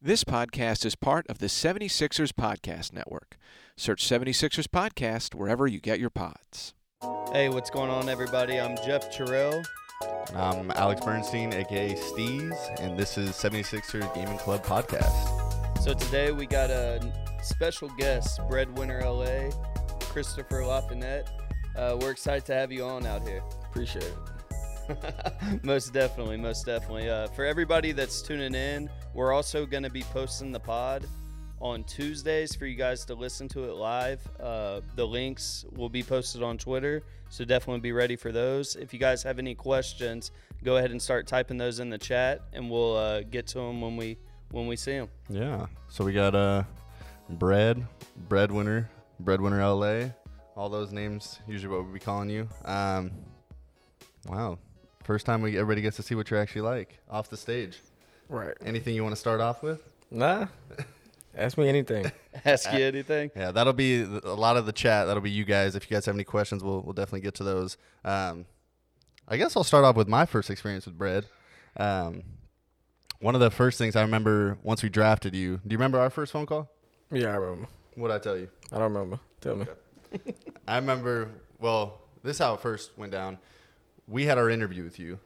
This podcast is part of the 76ers Podcast Network. Search 76ers Podcast wherever you get your pods. Hey, what's going on, everybody? I'm Jeff Terrell. I'm Alex Bernstein, aka Steez, and this is 76ers Gaming Club Podcast. So today we got a special guest, Breadwinner LA, Christopher Lafayette. Uh, we're excited to have you on out here. Appreciate it. most definitely, most definitely. Uh, for everybody that's tuning in, we're also going to be posting the pod on Tuesdays for you guys to listen to it live. Uh, the links will be posted on Twitter, so definitely be ready for those. If you guys have any questions, go ahead and start typing those in the chat, and we'll uh, get to them when we when we see them. Yeah. So we got uh, Bread, Breadwinner, Breadwinner LA, all those names, usually what we be calling you. Um, wow. First time we everybody gets to see what you're actually like off the stage. Right. Anything you want to start off with? Nah. Ask me anything. Ask you anything? Yeah, that'll be a lot of the chat. That'll be you guys. If you guys have any questions, we'll we'll definitely get to those. Um, I guess I'll start off with my first experience with bread. Um, one of the first things I remember once we drafted you. Do you remember our first phone call? Yeah, I remember. What I tell you? I don't remember. Tell me. I remember. Well, this is how it first went down. We had our interview with you,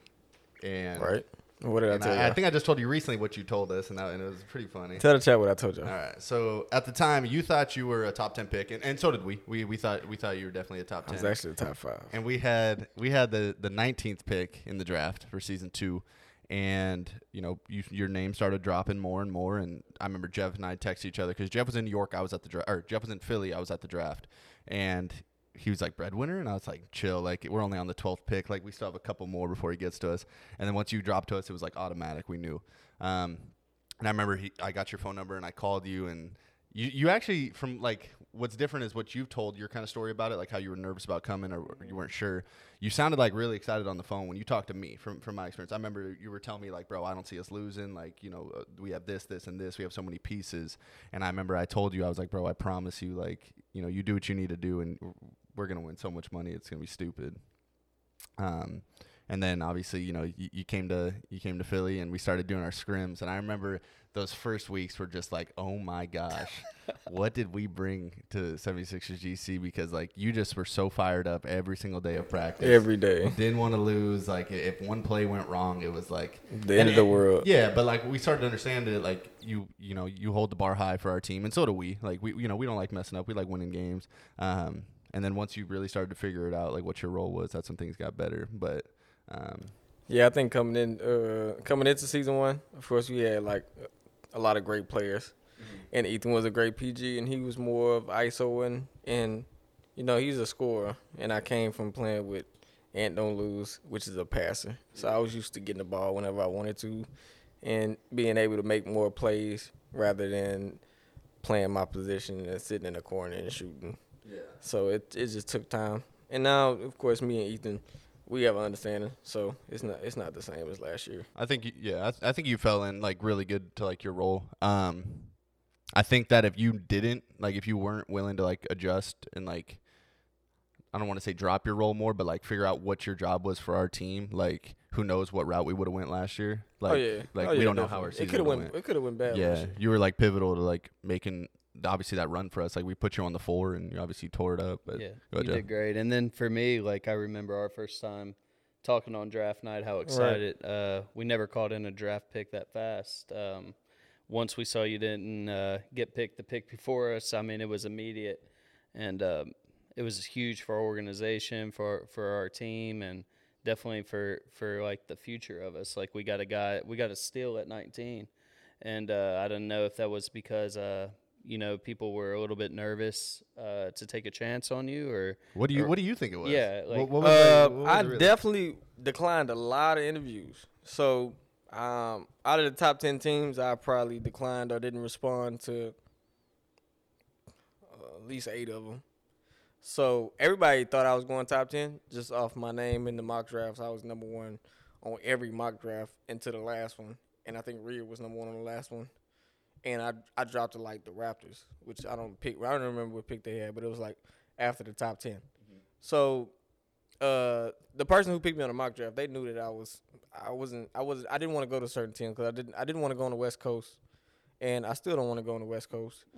and Right. What did I tell you? I, I think I just told you recently what you told us, and, that, and it was pretty funny. Tell the chat what I told you. All right. So at the time, you thought you were a top ten pick, and, and so did we. We we thought we thought you were definitely a top I ten. was actually the top five. and we had we had the the 19th pick in the draft for season two and you know you, your name started dropping more and more and i remember jeff and i texted each other because jeff was in new york i was at the draft or jeff was in philly i was at the draft and he was like breadwinner and i was like chill like we're only on the 12th pick like we still have a couple more before he gets to us and then once you dropped to us it was like automatic we knew um, and I remember he, I got your phone number and I called you and you, you actually from like what's different is what you've told your kind of story about it, like how you were nervous about coming or, you weren't sure. You sounded like really excited on the phone when you talked to me from from my experience. I remember you were telling me like, bro, I don't see us losing. Like, you know, uh, we have this, this, and this. We have so many pieces. And I remember I told you I was like, bro, I promise you, like, you know, you do what you need to do, and we're gonna win so much money. It's gonna be stupid. Um, and then obviously, you know, you, you came to you came to Philly, and we started doing our scrims. And I remember those first weeks were just like, oh my gosh, what did we bring to 76ers GC? Because like you just were so fired up every single day of practice. Every day. Didn't want to lose. Like if one play went wrong, it was like The end of the world. Yeah, but like we started to understand it. Like you, you know, you hold the bar high for our team, and so do we. Like we, you know, we don't like messing up. We like winning games. Um, and then once you really started to figure it out, like what your role was, that's when things got better. But um, Yeah, I think coming in uh, coming into season one, of course we had like a lot of great players. And Ethan was a great PG and he was more of ISO and and you know, he's a scorer. And I came from playing with Ant Don't Lose, which is a passer. So I was used to getting the ball whenever I wanted to and being able to make more plays rather than playing my position and sitting in the corner and shooting. Yeah, So it it just took time. And now, of course, me and Ethan, we have an understanding. So it's not it's not the same as last year. I think you, yeah, I, th- I think you fell in like really good to like your role. Um, I think that if you didn't like if you weren't willing to like adjust and like I don't want to say drop your role more, but like figure out what your job was for our team. Like who knows what route we would have went last year? Like, oh yeah, like oh, we don't know how definitely. our It season could have would've went. went. It could have went bad. last Yeah, year. you were like pivotal to like making obviously that run for us. Like we put you on the floor and you obviously tore it up. But Yeah, go you Jeff. did great. And then for me, like I remember our first time talking on draft night, how excited uh, we never called in a draft pick that fast. Um, once we saw you didn't uh, get picked the pick before us, I mean it was immediate, and um, it was huge for our organization, for for our team, and definitely for for like the future of us. Like we got a guy, we got a steal at 19, and uh, I don't know if that was because. Uh, you know, people were a little bit nervous uh, to take a chance on you, or What do you or- What do you think it was? Yeah, like- what, what was Uh, like, what was I really? definitely declined a lot of interviews. So um, out of the top ten teams, I probably declined or didn't respond to uh, at least eight of them. So everybody thought I was going top ten just off my name in the mock drafts. I was number one on every mock draft into the last one, and I think Rhea was number one on the last one. And I I dropped to like the Raptors, which I don't pick. I don't remember what pick they had, but it was like after the top 10 So uh, the person who picked me on the mock draft, they knew that I was I wasn't I was I didn't want to go to certain team because I didn't I didn't want to go on the West Coast and I still don't want to go on the West Coast.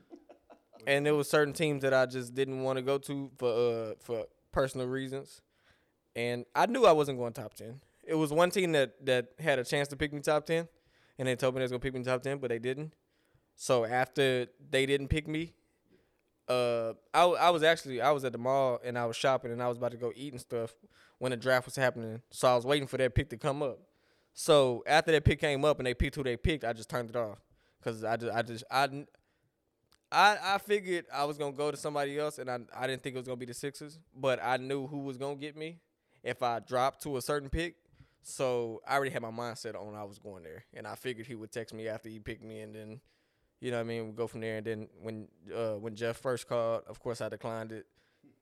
And there was certain teams that I just didn't want to go to for uh for personal reasons, and I knew I wasn't going top ten. It was one team that that had a chance to pick me top ten, and they told me they was gonna pick me top ten, but they didn't. So after they didn't pick me, uh, I, I was actually I was at the mall and I was shopping and I was about to go eat and stuff when the draft was happening. So I was waiting for that pick to come up. So after that pick came up and they picked who they picked, I just turned it off because I just I just I I I figured I was gonna go to somebody else and I I didn't think it was gonna be the Sixers, but I knew who was gonna get me if I dropped to a certain pick. So I already had my mindset on I was going there, and I figured he would text me after he picked me, and then you know what I mean? We go from there. And then when uh, when Jeff first called, of course I declined it.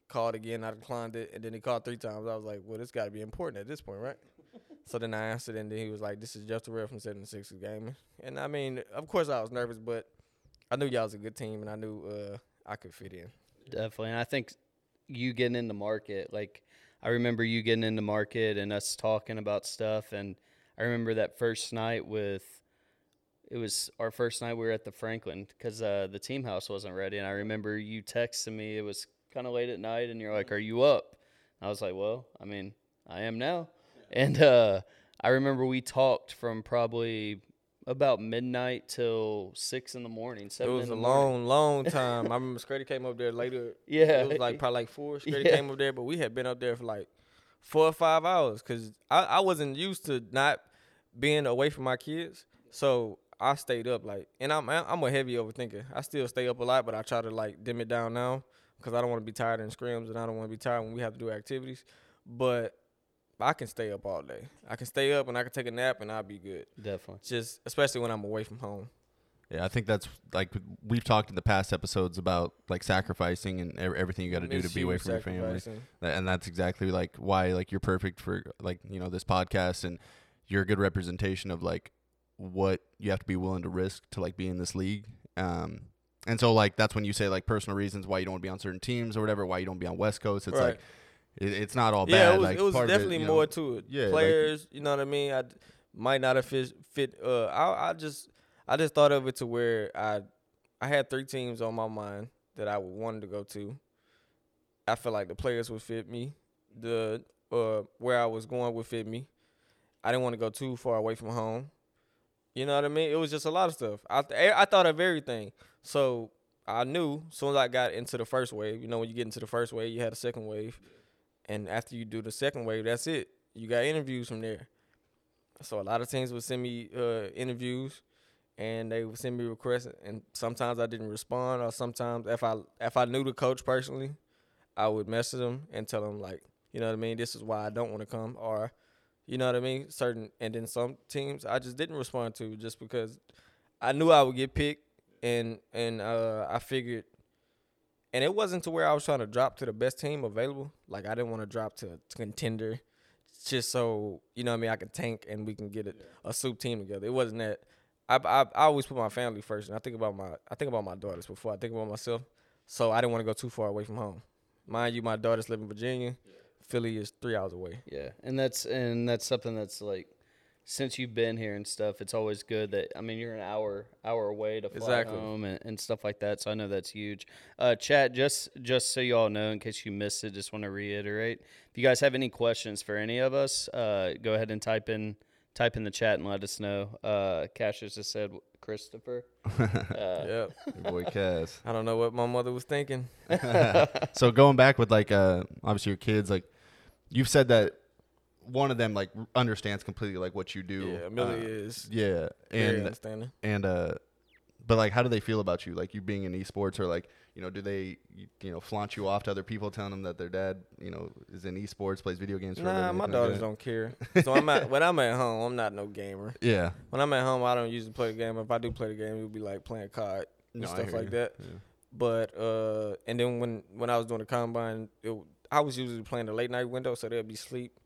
Called again, I declined it, and then he called three times. I was like, well, this got to be important at this point, right? so then I answered, and then he was like, this is Jeff Terrell from 76 Gaming. And I mean, of course I was nervous, but I knew y'all was a good team, and I knew uh, I could fit in. Definitely. And I think you getting in the market, like I remember you getting in the market and us talking about stuff. And I remember that first night with it was our first night we were at the Franklin because uh, the team house wasn't ready. And I remember you texting me. It was kind of late at night, and you're like, "Are you up?" I was like, "Well, I mean, I am now." And uh, I remember we talked from probably about midnight till six in the morning. It was in a the long, long time. I remember Scrady came up there later. Yeah, It was like probably like four. Scrady Yeah. came up there, but we had been up there for like four or five hours because I, I wasn't used to not being away from my kids. So I stayed up like, and I'm I'm a heavy overthinker. I still stay up a lot, but I try to like dim it down now because I don't want to be tired in scrims and I don't want to be tired when we have to do activities. But I can stay up all day. I can stay up and I can take a nap and I'll be good. definitely. Just especially when I'm away from home. Yeah, I think that's like we've talked in the past episodes about like sacrificing and everything you got to do to be away from your family. and that's exactly like why like you're perfect for like you know this podcast and you're a good representation of like what you have to be willing to risk to like be in this league um and so like that's when you say like personal reasons why you don't want to be on certain teams or whatever why you don't be on west coast it's Right. like it, it's not all Yeah, bad it was, like it was definitely you know, more to it. yeah, like- players, you know what I mean. I might not have fit. fit uh, I, I just, I just thought of it to where I, I had three teams on my mind that I would wanted to go to. I felt like the players would fit me. The uh, where I was going would fit me. I didn't want to go too far away from home. You know what I mean? It was just a lot of stuff. I th- I thought of everything. So I knew as soon as I got into the first wave, you know, when you get into the first wave, you had a second wave. And after you do the second wave, that's it. You got interviews from there. So a lot of teams would send me uh, interviews, and they would send me requests, and sometimes I didn't respond, or sometimes if I if I knew the coach personally, I would message them and tell them like, you know what I mean, this is why I don't want to come, or you know what I mean, certain. And then some teams I just didn't respond to just because I knew I would get picked, and and uh, I figured and it wasn't to where I was trying to drop to the best team available. Like I didn't want to drop to, a contender, just so you know what I mean. I could tank and we can get a, a soup team together. It wasn't that. I, I I always put my family first, and I think about my I think about my daughters before I think about myself. So I didn't want to go too far away from home. Mind you, my daughters live in Virginia. Philly is three hours away. Yeah, and that's and that's something that's like since you've been here and stuff, it's always good that I mean you're an hour hour away to fly Exactly. home and, and stuff like that. So I know that's huge. Uh, chat just just so you all know, in case you missed it, just want to reiterate. If you guys have any questions for any of us, uh, go ahead and type in type in the chat and let us know. Uh, Cassius just said Christopher. Uh, Yep. Your boy Cass. I don't know what my mother was thinking. so going back with like uh obviously your kids like you've said that one of them like understands completely like what you do Yeah, Millie uh, is yeah very and understanding. and uh but like how do they feel about you like you being in esports or like you know do they you, know flaunt you off to other people telling them that their dad you know is in esports plays video games Nah, my daughters don't care. So I'm at when I'm at home, I'm not no gamer. yeah When I'm at home, I don't usually play the game. If I do play the game, it would be like playing card and No, stuff like you. that. Yeah. But uh, and then when when I was doing the combine, it, I was usually playing the late night window, so they'll be sleep.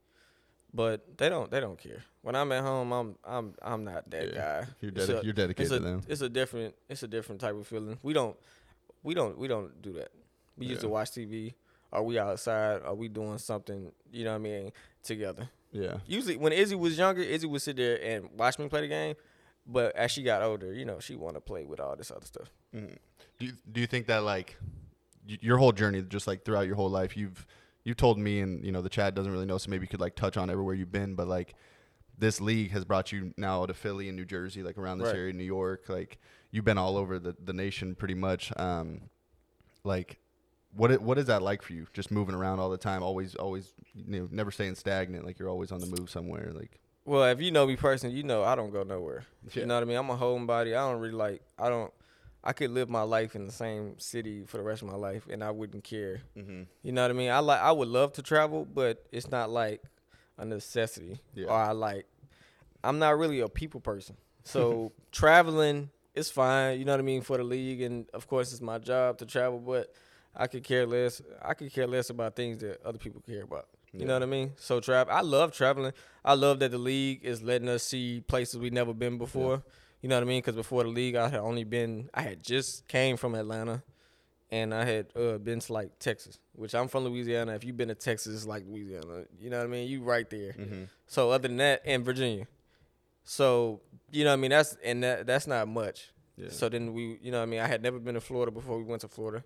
But they don't they don't care. When I'm at home, I'm I'm I'm not that Yeah. guy. you're, dedi- a- you're dedicated it's a to them it's a different it's a different type of feeling. We don't we don't we don't do that. We used to watch TV. Are we outside? Are we doing something? You know what I mean? Together yeah usually when Izzy was younger, Izzy would sit there and watch me play the game. But as she got older, you know, she want to play with all this other stuff. Mm-hmm. Do you, do you think that like your whole journey, just like throughout your whole life, you've you've told me, and you know the chat doesn't really know, so maybe you could like touch on everywhere you've been, but like this league has brought you now to Philly and New Jersey, like around this Right. area, New York, like you've been all over the, the nation pretty much. Um, like what it, what is that like for you? Just moving around all the time, always always you know never staying stagnant, like you're always on the move somewhere. Like Well, if you know me personally, you know I don't go nowhere. Yeah. You know what I mean? I'm a homebody. I don't really like. I don't. I could live my life in the same city for the rest of my life, and I wouldn't care. mm-hmm. You know what I mean? I like. I would love to travel, but it's not like a necessity. Yeah. Or I like. I'm not really a people person, so traveling is fine. You know what I mean for the league, and of course it's my job to travel. But I could care less. I could care less about things that other people care about. You Yeah. know what I mean? So travel. I love traveling. I love that the league is letting us see places we've never been before. You know what I mean? Because before the league, I had only been. I had just came from Atlanta, and I had uh, been to like Texas, which I'm from Louisiana. If you've been to Texas, it's like Louisiana. You know what I mean? You right there. Mm-hmm. So other than that, and Virginia. So you know what I mean? That's and that that's not much. Yeah. So then we, you know what I mean? I had never been to Florida before we went to Florida,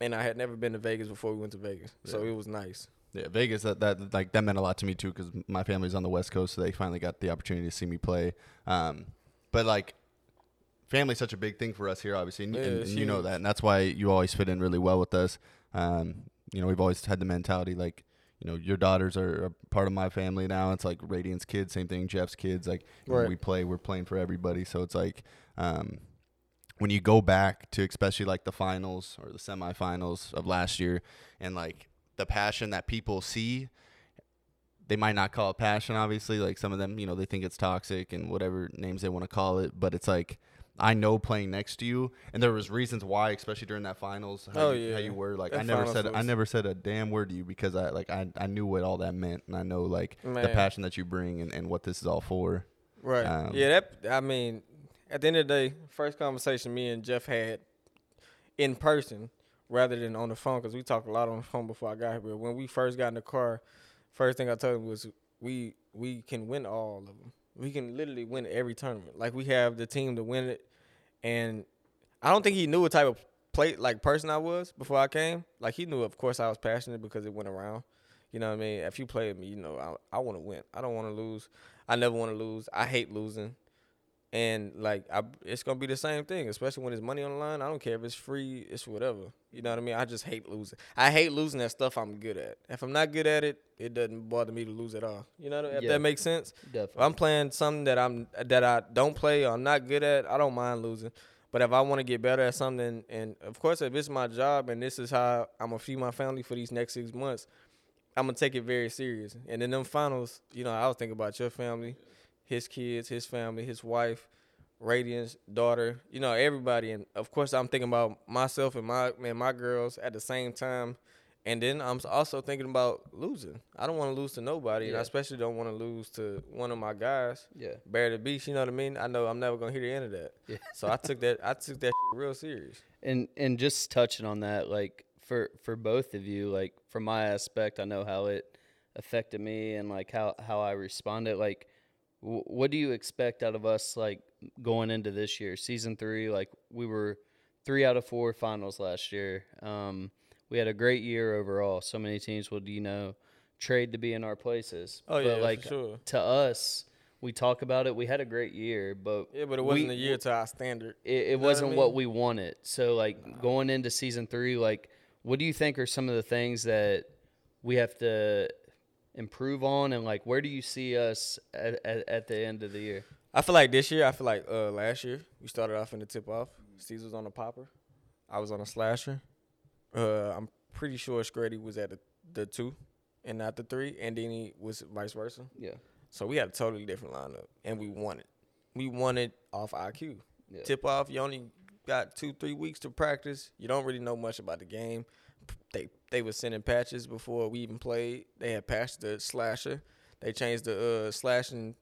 and I had never been to Vegas before we went to Vegas. So it was nice. Yeah, Vegas that, that like that meant a lot to me too because my family's on the West Coast, so they finally got the opportunity to see me play. Um, but like, family's such a big thing for us here, obviously, and, Yeah, and- you know that, and that's why you always fit in really well with us. Um, you know, we've always had the mentality like, you know, your daughters are a part of my family now. It's like Radiant's kids, same thing. Jeff's kids, like Right. we play, we're playing for everybody. So it's like, um, when you go back to especially like the finals or the semifinals of last year and like the passion that people see they might not call it passion obviously like some of them you know they think it's toxic and whatever names they want to call it but it's like i know playing next to you and there was reasons why especially during that finals how, Oh, you, how you were like That i never said i never said a damn word to you because i like i, I knew what all that meant and i know like the passion that you bring and, and what this is all for Right. Um, yeah, that I mean, at the end of the day, first conversation me and Jeff had in person rather than on the phone because we talked a lot on the phone before I got here. But when we first got in the car, first thing I told him was we we can win all of them. We can literally win every tournament. Like we have the team to win it, and I don't think he knew what type of play like person I was before I came. Like he knew, of course, I was passionate because it went around. You know what I mean? If you play with me, you know I I want to win. I don't want to lose. I never want to lose. I hate losing. And like I, it's gonna be the same thing, especially when it's money on the line. I don't care if it's free, it's whatever. You know what I mean? I just hate losing. I hate losing that stuff I'm good at. If I'm not good at it, it doesn't bother me to lose at all. You know, I mean? if Yeah. that makes sense. Definitely. If I'm playing something that I'm that I don't play or I'm not good at, I don't mind losing. But if I want to get better at something, and of course, if it's my job and this is how I'm gonna feed my family for these next six months, I'm gonna take it very serious. And in them finals, you know, I was thinking about your family, his kids, his family, his wife, Radiant's daughter, you know, everybody. And of course, I'm thinking about myself and my man, my girls at the same time. And then I'm also thinking about losing. I don't want to lose to nobody, and I especially don't want to lose to one of my guys. yeah. Bear the beast, you know what I mean? I know I'm never gonna hear the end of that. Yeah. So I took that I took that shit real serious. and and just touching on that like for for both of you like from my aspect i know how it affected me and like how how i responded like what do you expect out of us like going into this year season three like we were three out of four finals last year um we had a great year overall so many teams would you know trade to be in our places Oh yeah, but like for sure. to us we talk about it we had a great year but Yeah, but it wasn't we- a year to our standard. it, it know what I wasn't what mean? we wanted. So like going into season three, like what do you think are some of the things that we have to improve on, and like where do you see us at, at, at the end of the year? I feel like this year, I feel like uh, last year we started off in the tip off. Steez was on a popper, I was on a slasher. Uh, I'm pretty sure Scrady was at the, the two and not the three, and then he was vice versa. Yeah, So we had a totally different lineup, and we won it. We won it off IQ. yeah, Tip off, you only got two, three weeks to practice. You don't really know much about the game. They they were sending patches before we even played. They had patched the slasher. They changed the uh, slashing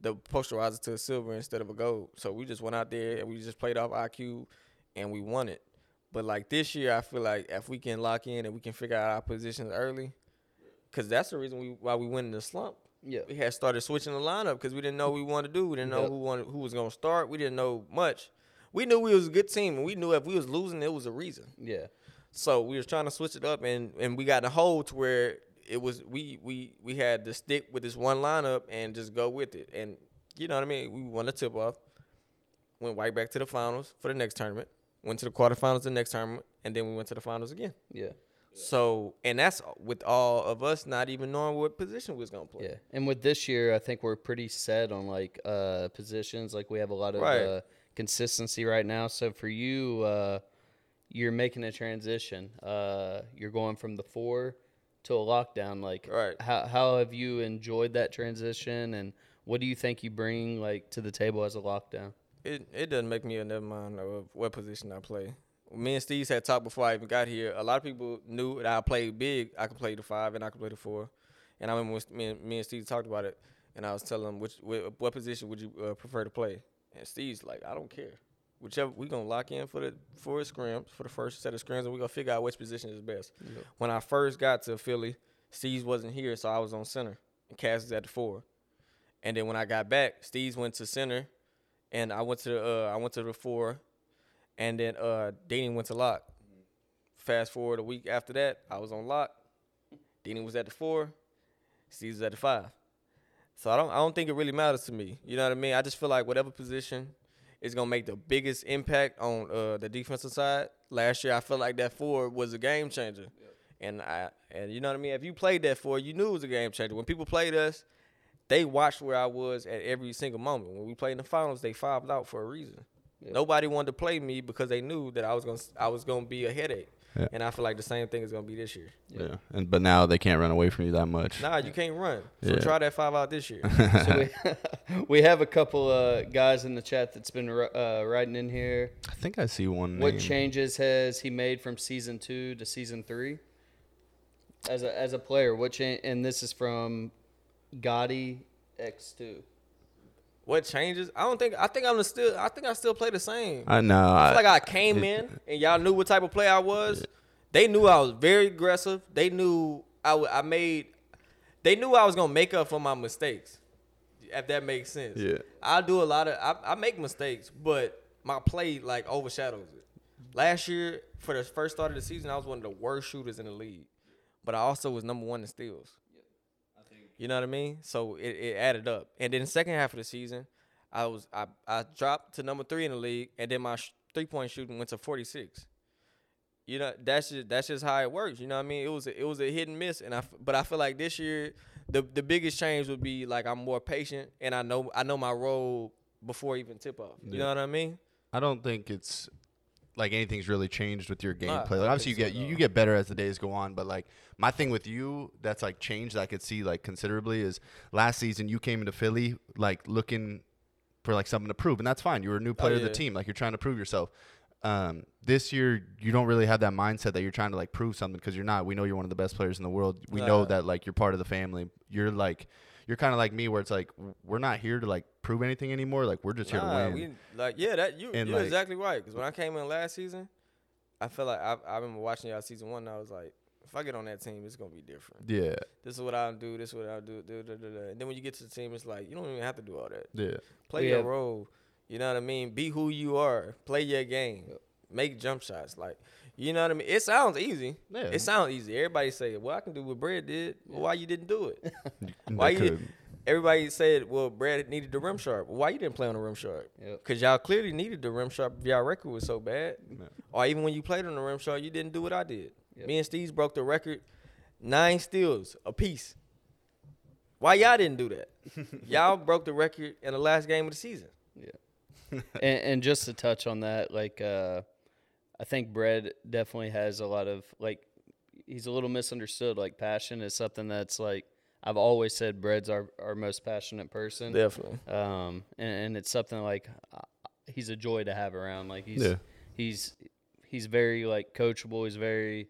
the posterizer to a silver instead of a gold. So we just went out there and we just played off IQ and we won it. But like this year, I feel like if we can lock in and we can figure out our positions early, because that's the reason we why we went in the slump. Yeah. we had started switching the lineup because we didn't know what we wanted to do. We didn't know Yep. who wanted who was gonna start. We didn't know much. We knew we was a good team, and we knew if we was losing, it was a reason. Yeah. So we was trying to switch it up, and and we got a hole to where it was we we we had to stick with this one lineup and just go with it. And you know what I mean? We won the tip off, went right back to the finals for the next tournament, went to the quarterfinals the next tournament, and then we went to the finals again. Yeah. So and that's with all of us not even knowing what position we was gonna play. Yeah. And with this year, I think we're pretty set on like uh positions. Like we have a lot of Right. uh, consistency right now. So for you, uh you're making a transition. Uh you're going from the four to a lockdown. Like Right. how how have you enjoyed that transition and what do you think you bring like to the table as a lockdown? It it doesn't make me a never mind of what position I play. Me and Steez had talked before I even got here. A lot of people knew that I played big. I could play the five and I could play the four. And I remember when me and, me and Steez talked about it, and I was telling him which what, what position would you uh, prefer to play. And Steez like, I don't care. Whichever we're gonna lock in for the for the scrims for the first set of scrims, and we're gonna figure out which position is best. When I first got to Philly, Steez wasn't here, so I was on center, and Cass was at the four. And then when I got back, Steez went to center, and I went to the uh, I went to the four, and then uh, Danny went to lock. Fast forward a week after that, I was on lock. Danny was at the four, Steez was at the five. So I don't I don't think it really matters to me. You know what I mean? I just feel like whatever position is gonna make the biggest impact on uh, the defensive side. Last year, I felt like that four was a game changer, and I and you know what I mean. If you played that four, you knew it was a game changer. When people played us, they watched where I was at every single moment. When we played in the finals, they fobbed out for a reason. Nobody wanted to play me because they knew that I was gonna I was gonna be a headache. Yeah. And I feel like the same thing is gonna be this year. Yeah. And but now they can't run away from you that much. Nah, you can't run. So Yeah. try that five out this year. so we, we have a couple uh, guys in the chat that's been ri- uh, writing in here. I think I see one. What name. changes has he made from season two to season three? As a as a player, what change? And this is from Gotti X two. What changes? I don't think. I think I'm still. I think I still play the same. I know. I like I came in and y'all knew what type of player I was. They knew I was very aggressive. They knew I, w- I made. They knew I was gonna make up for my mistakes. If that makes sense. Yeah. I do a lot of. I, I make mistakes, but my play like overshadows it. Last year, for the first start of the season, I was one of the worst shooters in the league, but I also was number one in steals. You know what I mean? So it, it added up. And then the second half of the season, I was I, I dropped to number three in the league, and then my sh- three point shooting went to forty six. You know that's just that's just how it works. You know what I mean? It was a, it was a hit and miss, and I f- but I feel like this year the the biggest change would be like I'm more patient, and I know I know my role before even tip off. You Yeah. know what I mean? I don't think it's like anything's really changed with your gameplay. Like, obviously, you get you, you get better as the days go on. But like my thing with you, that's like changed. That I could see like considerably is last season you came into Philly like looking for like something to prove, and that's fine. You were a new player of the Oh, team, like you're trying to prove yourself. Um, this year you don't really have that mindset that you're trying to like prove something because you're not. We know you're one of the best players in the world. We know that like you're part of the family. You're like you're kind of like me where it's like we're not here to like prove anything anymore. Like we're just here Nah, to win. we like yeah, that you And, you're like- exactly right. Because when I came in last season, I felt like I, I remember watching y'all season one. and I was like, if I get on that team, it's gonna be different. yeah, This is what I'll do. This is what I'll do. do, do, do, do. And then when you get to the team, it's like you don't even have to do all that. yeah. Play We your role. You know what I mean? Be who you are. Play your game. Make jump shots. Like you know what I mean? It sounds easy. Yeah. It sounds easy. Everybody say, "Well, I can do what Brad did." Well, why you didn't do it? Why you? Everybody said, "Well, Brad needed the rim sharp." Well, why you didn't play on the rim sharp? Yep. Cause y'all clearly needed the rim sharp. if Y'all record was so bad, or even when you played on the rim sharp, you didn't do what I did. Yep. Me and Steez broke the record, nine steals a piece. Why y'all didn't do that? y'all broke the record in the last game of the season. and, and just to touch on that, like uh, I think Brad definitely has a lot of like he's a little misunderstood. Like passion is something that's like I've always said Brad's our, our most passionate person. Definitely. Um, and, and it's something like uh, he's a joy to have around. Like he's Yeah. he's he's very like coachable. He's very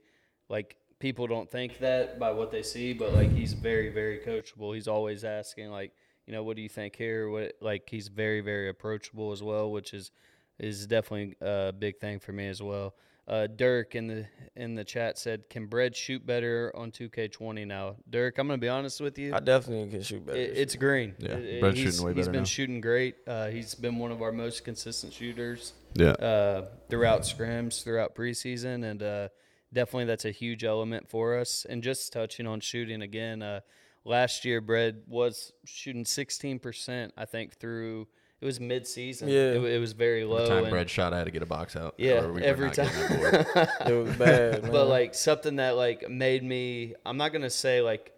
like people don't think that by what they see, but like he's very very coachable. He's always asking like you know what do you think here? What like he's very very approachable as well, which is is definitely a big thing for me as well. Uh, Dirk in the in the chat said, "Can Bread shoot better on 2K20 now?" Dirk, I'm gonna be honest with you. I definitely can shoot better. It, it's green. Yeah, It- Brett's he's, shooting way He's better been now. shooting great. Uh, he's been one of our most consistent shooters Yeah. uh, throughout scrims, throughout preseason, and uh, definitely that's a huge element for us. And just touching on shooting again, uh, last year Bread was shooting 16%, I think, through it was mid-season. Yeah. it, it was very low. Every time Brad shot, I had to get a box out. Yeah, we every time. getting that board. it was bad, man. but like something that like made me i'm not gonna say like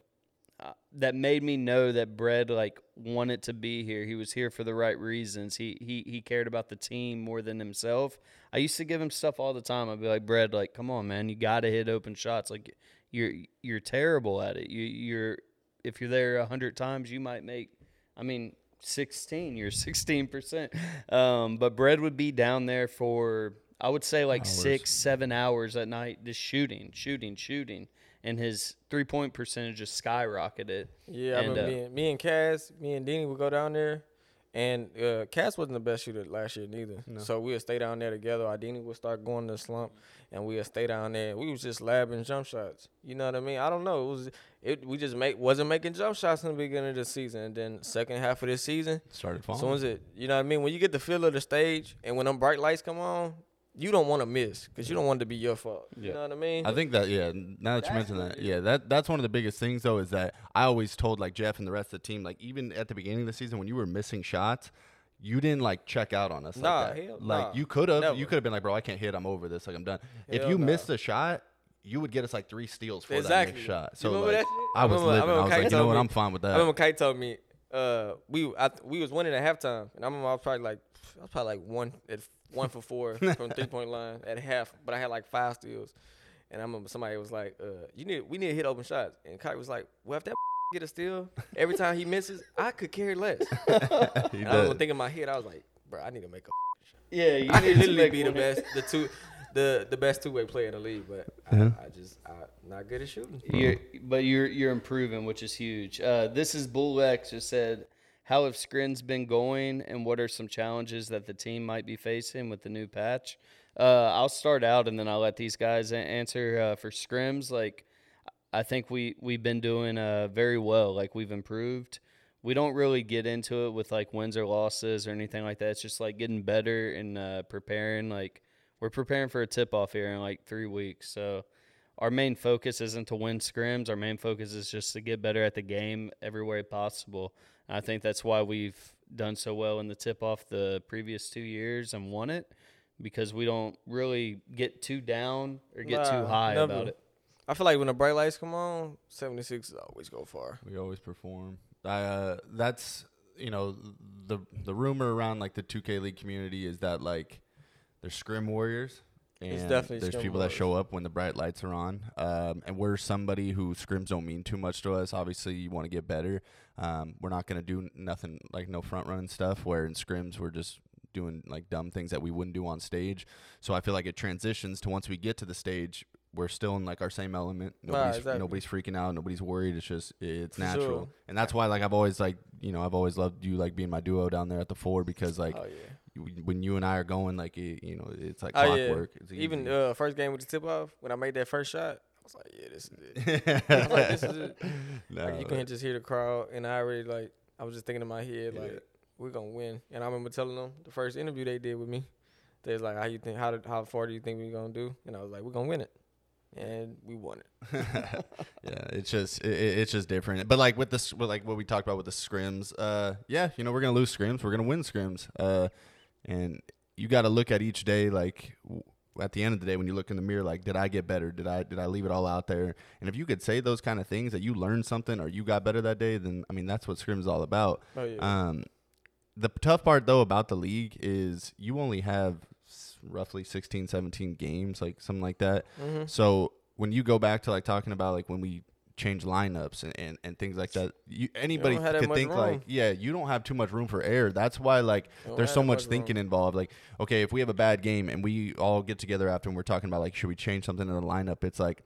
uh, that made me know that bread like wanted to be here he was here for the right reasons he he he cared about the team more than himself i used to give him stuff all the time i'd be like bread like come on man you gotta hit open shots like you're you're terrible at it you you're if you're there a hundred times you might make i mean 16 you're 16% um, but bread would be down there for i would say like six seven hours at night just shooting shooting shooting. And his three point percentage just skyrocketed. Yeah, I And, uh, me, and, me and Cass, me and Deanie would go down there, and uh, Cass wasn't the best shooter last year neither. So we would stay down there together. Deanie would start going to slump, and we would stay down there. We was just labbing jump shots. You know what I mean? I don't know. It was it. We just make wasn't making jump shots in the beginning of the season, and then second half of this season, Started as falling. soon as it, you know what I mean? When you get the feel of the stage, and when them bright lights come on. You don't want to miss because you don't want it to be your fault. You Yeah. know what I mean? I think that yeah. Now that you mention that, yeah, that that's one of the biggest things though is that I always told like Jeff and the rest of the team like even at the beginning of the season when you were missing shots, you didn't like check out on us. Nah, like, that. hell like nah. you could have you could have been like, bro, I can't hit. I'm over this. Like I'm done. if you nah. missed a shot, you would get us like three steals for that next shot. So remember like? I was remember- I living. I, remember was Kite like, you know what? me- I'm fine with that. I remember Kite told me uh, we I, we was winning at halftime, and I remember I was probably like I was probably like one at one for four from three point line at half, but I had like five steals, and I remember somebody was like, uh, "You need we need to hit open shots," and Kite was like, "Well, if that get a steal every time he misses, I could care less." He And I does. was thinking in my head, I was like, "Bro, I need to make a yeah you I need to literally be the best, the two, the the best two way player in the league, but Yeah. I, I just I not good at shooting." You're, but you're you're improving, which is huge. Uh, this is Bull X just said, "How have Scrims been going, and what are some challenges that the team might be facing with the new patch?" Uh, I'll start out, and then I'll let these guys answer uh, for scrims. Like, I think we we've been doing uh, very well. Like we've improved. We don't really get into it with like wins or losses or anything like that. It's just like getting better and uh, preparing. Like we're preparing for a tip off here in like three weeks. So our main focus isn't to win scrims. Our main focus is just to get better at the game every way possible. And I think that's why we've done so well in the tip off the previous two years and won it because we don't really get too down or get too high never. about it. I feel like when the bright lights come on, 76 always go far. We always perform. Uh, that's you know the the rumor around like the 2K League community is that like they're scrim warriors. And It's definitely there's people that show up when the bright lights are on, um, and we're somebody who scrims don't mean too much to us. Obviously, you want to get better. Um, we're not gonna do nothing like no front running stuff. Where in scrims we're just doing like dumb things that we wouldn't do on stage. So I feel like it transitions to once we get to the stage, we're still in like our same element. Nobody's exactly. nobody's freaking out. Nobody's worried. It's just it's natural, and that's why like I've always like you know I've always loved you like being my duo down there at the four because like oh yeah. When you and I are going like it, you know it's like Oh yeah. clockwork. It's Even uh, first game with the tip off, when I made that first shot, I was like, yeah, this is it. Like, this is it. No, Like, you can just hear the crowd, and I already like I was just thinking in my head Yeah. like we're gonna win. And I remember telling them the first interview they did with me, they was like, how you think how did, how far do you think we're gonna do? And I was like, we're gonna win it, and we won it. yeah, it's just it, it- it's just different. But like with this, with like what we talked about with the scrims, uh, yeah, you know we're gonna lose scrims, we're gonna win scrims, uh, and you got to look at each day like. At the end of the day, when you look in the mirror, like, did I get better? Did I did I leave it all out there? And if you could say those kind of things that you learned something or you got better that day, then I mean that's what scrim is all about. Oh yeah. Um, the tough part though about the league is you only have roughly 16, 17 games, like something like that. mm-hmm. So when you go back to like talking about like when we change lineups and, and, and things like that, you anybody that could think room. like, yeah, you don't have too much room for error. That's why like there's so much much room. thinking involved. Like, okay, if we have a bad game and we all get together after and we're talking about like should we change something in the lineup, it's like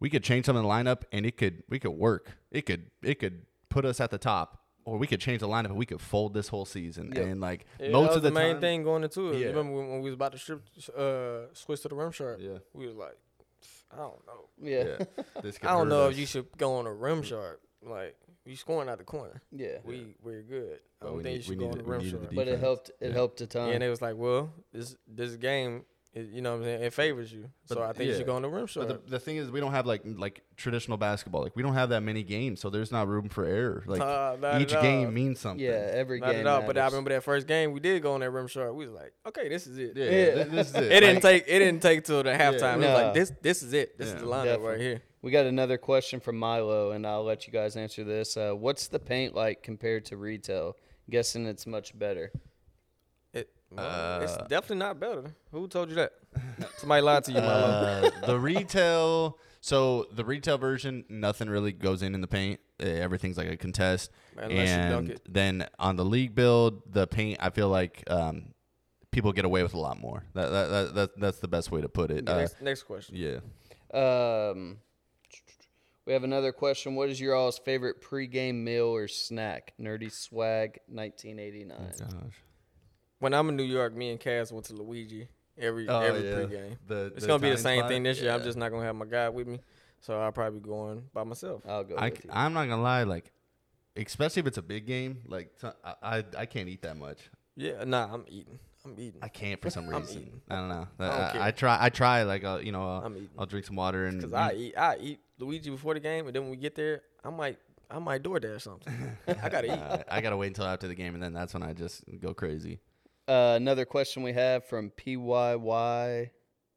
we could change something in the lineup and it could we could work. It could it could put us at the top or we could change the lineup and we could fold this whole season. Yep. And like Yeah, most of the, main time, thing going into it. Yeah. Remember when, when we was about to strip, uh, switch to the rim shot? Yeah. We was like, I don't know. Yeah. Yeah. This I don't know us. if you should go on a rim shot. Like you scoring out the corner. Yeah. We we're good. I But don't we think need- you should we go on needed- the rim needed shot. But it helped. It Yeah. helped a ton. and it was like, well, this this game, is, you know, what I'm saying, it favors you. So I think you should go on the rim shot. But the, the thing is, we don't have like like traditional basketball. Like we don't have that many games, so there's not room for error. Like Nah, not each game means something. yeah, every Not game. at all. But I remember that first game we did go on that rim shot. We was like, okay, this is it. Yeah, Yeah. th- this is it. It didn't take it didn't take till the halftime. It was like this this is it. This Yeah. is the lineup right here. We got another question from Milo, and I'll let you guys answer this. Uh, what's the paint like compared to retail? guessing it's much better. It, well, it's Uh, definitely not better. Who told you that? Somebody lied to you, Milo. Uh, the retail, so the retail version, nothing really goes in in the paint. Uh, Everything's like a contest. Unless you dunk and it. then on the league build, the paint, I feel like um, people get away with a lot more. That, that, that, that that's the best way to put it. Uh, next, next question. yeah. Um, we have another question. What is your all's favorite pregame meal or snack? Nerdy Swag, 1989. Gosh. When I'm in New York, me and Cass went to Luigi every Oh, every yeah. pregame. The, It's gonna be the same spot? thing this year. I'm just not gonna have my guy with me, so I'll probably be going by myself. I'll go I, with you. am not gonna lie, like, especially if it's a big game, like t- I, I I can't eat that much. Yeah, nah, I'm eating. I'm eating. I can't for some I'm reason. eating. I don't know. I don't I. I try. I try. Like, uh, you know, uh, I'm eating. I'll drink some water and Cause I eat, I eat Luigi before the game, and then when we get there, I might, I might DoorDash something. I gotta eat. Uh, I gotta wait until after the game, and then that's when I just go crazy. Uh, another question we have from P Y Y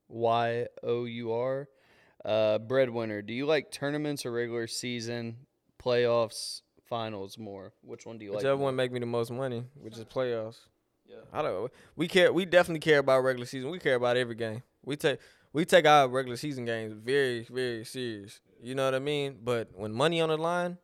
Y O U R. Uh, breadwinner, do you like tournaments or regular season, playoffs, finals more? Which one do you like? Whichever one make me the most money, which is playoffs. Yeah. I don't. We care. We definitely care about regular season. We care about every game. We take we take our regular season games very very serious. You know what I mean? But when money on the line,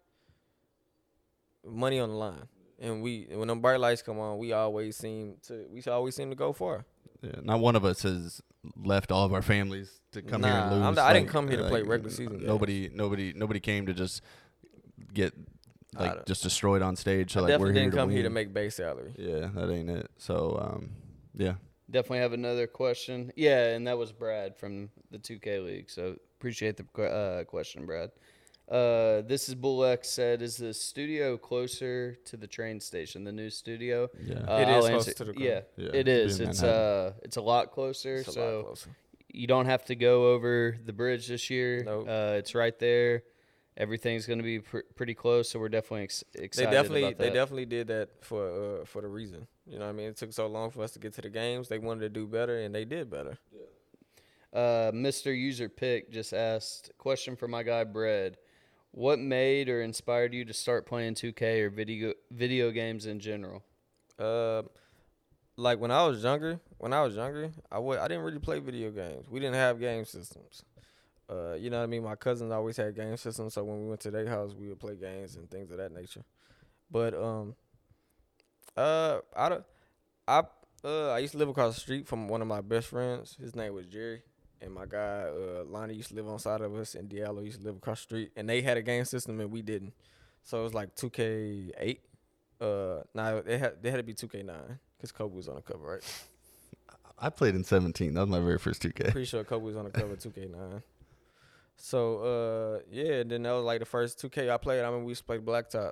money on the line, and we when them bright lights come on, we always seem to we always seem to go far. Yeah, not one of us has left all of our families to come here and lose. I'm not- I didn't come here to play like, regular season games. Nobody, nobody, nobody came to just get like just destroyed on stage. So I like definitely we're here didn't to come here to make base salary. Yeah, that ain't it. So um, yeah. Definitely have another question. Yeah, and that was Brad from the 2K League. So appreciate the uh, question, Brad. Uh, this is Bull X said, "Is the studio closer to the train station? The new studio? Yeah. Uh, It I'll is answer- closer to the Yeah, Yeah, it is. It's uh, it's a lot closer. It's a so lot closer. you don't have to go over the bridge this year. Nope. Uh, it's right there. Everything's going to be pr- pretty close, so we're definitely ex- They excited definitely about that. they definitely did that for uh, for the reason. You know what I mean? It took so long for us to get to the games. They wanted to do better and they did better. Uh, Mr. User Pick just asked question for my guy Bread. What made or inspired you to start playing 2K or video video games in general? Uh, like when I was younger, when I was younger, I would I didn't really play video games. We didn't have game systems. Uh, you know what I mean? My cousins always had game systems, so when we went to their house, we would play games and things of that nature. But um, uh, I I uh I used to live across the street from one of my best friends. His name was Jerry. And my guy, uh, Lonnie used to live on side of us, and Diallo used to live across the street. And they had a game system, and we didn't. So it was like 2K8. Uh, now they had they had to be 2K9 because Kobe was on the cover, right? I played in 17. That was my very first 2K. Pretty sure Kobe was on the cover of 2K9. So uh, yeah, and then that was like the first 2K I played. I mean, we used to play Blacktop.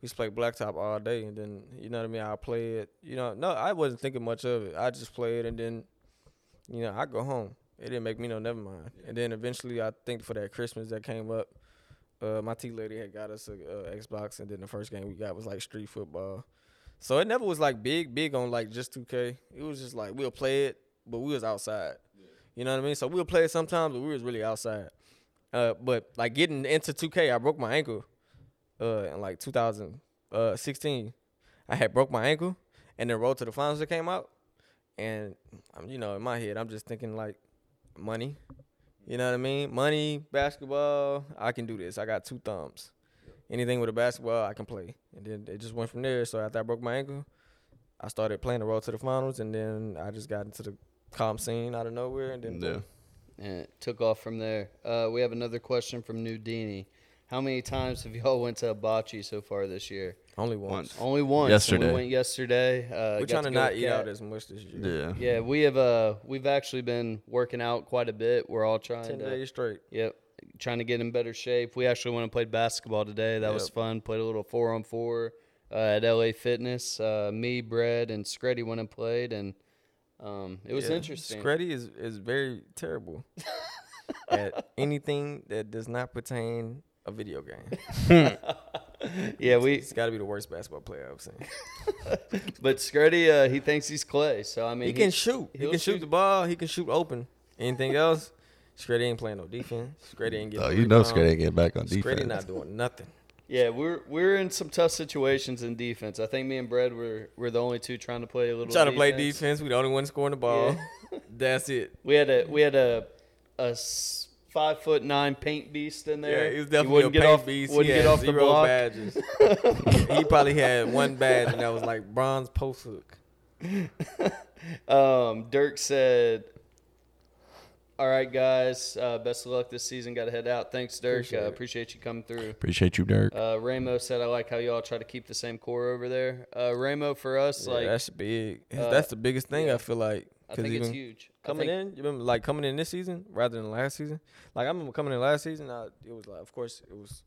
We used to play Blacktop all day, and then you know what I mean. I play it. You know, no, I wasn't thinking much of it. I just played, and then you know I go home. It didn't make me no never mind. And then eventually, I think for that Christmas that came up, uh, my T lady had got us a, uh Xbox, and then the first game we got was like street football. So it never was like big, big on like just 2K. It was just like we'll play it, but we was outside. You know what I mean? So we'll play it sometimes, but we was really outside. Uh, but like getting into 2K, I broke my ankle. Uh, in like 2016, I had broke my ankle, and then road to the finals that came out, and um, you know in my head I'm just thinking like money. You know what I mean? Money, basketball. I can do this. I got two thumbs. Anything with a basketball, I can play. And then it just went from there. So after I broke my ankle, I started playing the road to the finals, and then I just got into the comp scene out of nowhere, and then Yeah. And it took off from there. Uh, we have another question from Nudini. How many times have y'all went to Hibachi so far this year? Only once. Only once. Yesterday. we went yesterday. Uh, We're trying to go not with eat Kat. out as much this year. Yeah. Yeah, we have uh we've actually been working out quite a bit. We're all trying Ten to days straight. Yep. Trying to get in better shape. We actually went and played basketball today. That was fun. Played a little four on four uh, at LA Fitness. Uh, me, Brad, and Screddy went and played, and um, it was Yeah. interesting. Screddy is is very terrible at anything that does not pertain a video game. yeah, we. It's got to be the worst basketball player I've seen. But Screddy, uh, he thinks he's Clay. So I mean, He can shoot. He can shoot shoot- the ball. He can shoot open. Anything else? Screddy ain't playing no defense. Screddy ain't getting. Oh, you know rebound. Screddy ain't getting back on defense. Screddy not doing nothing. Yeah, we're we're in some tough situations in defense. I think me and Brad were we're the only two trying to play a little. Bit. Trying to play defense. We the only one scoring the ball. That's it. We had a we had a a s- five foot nine paint beast in there. Yeah, he was He definitely wouldn't a get paint off, beast. Wouldn't he get had off the zero block. badges. he probably had one badge, and that was like bronze post hook. Um, Dirk said, "All right, guys, uh, best of luck this season. Got to head out. Thanks, Dirk. Appreciate uh, appreciate you coming through." Appreciate you, Dirk. Uh, Ramo said, "I like how y'all try to keep the same core over there." Uh, Ramo, for us, Yeah, like that's big. uh, that's the biggest thing yeah. I feel like. I 'cause think it's huge. Coming in, you remember like coming in this season rather than last season. Like I remember coming in last season, I, it was like, of course, it was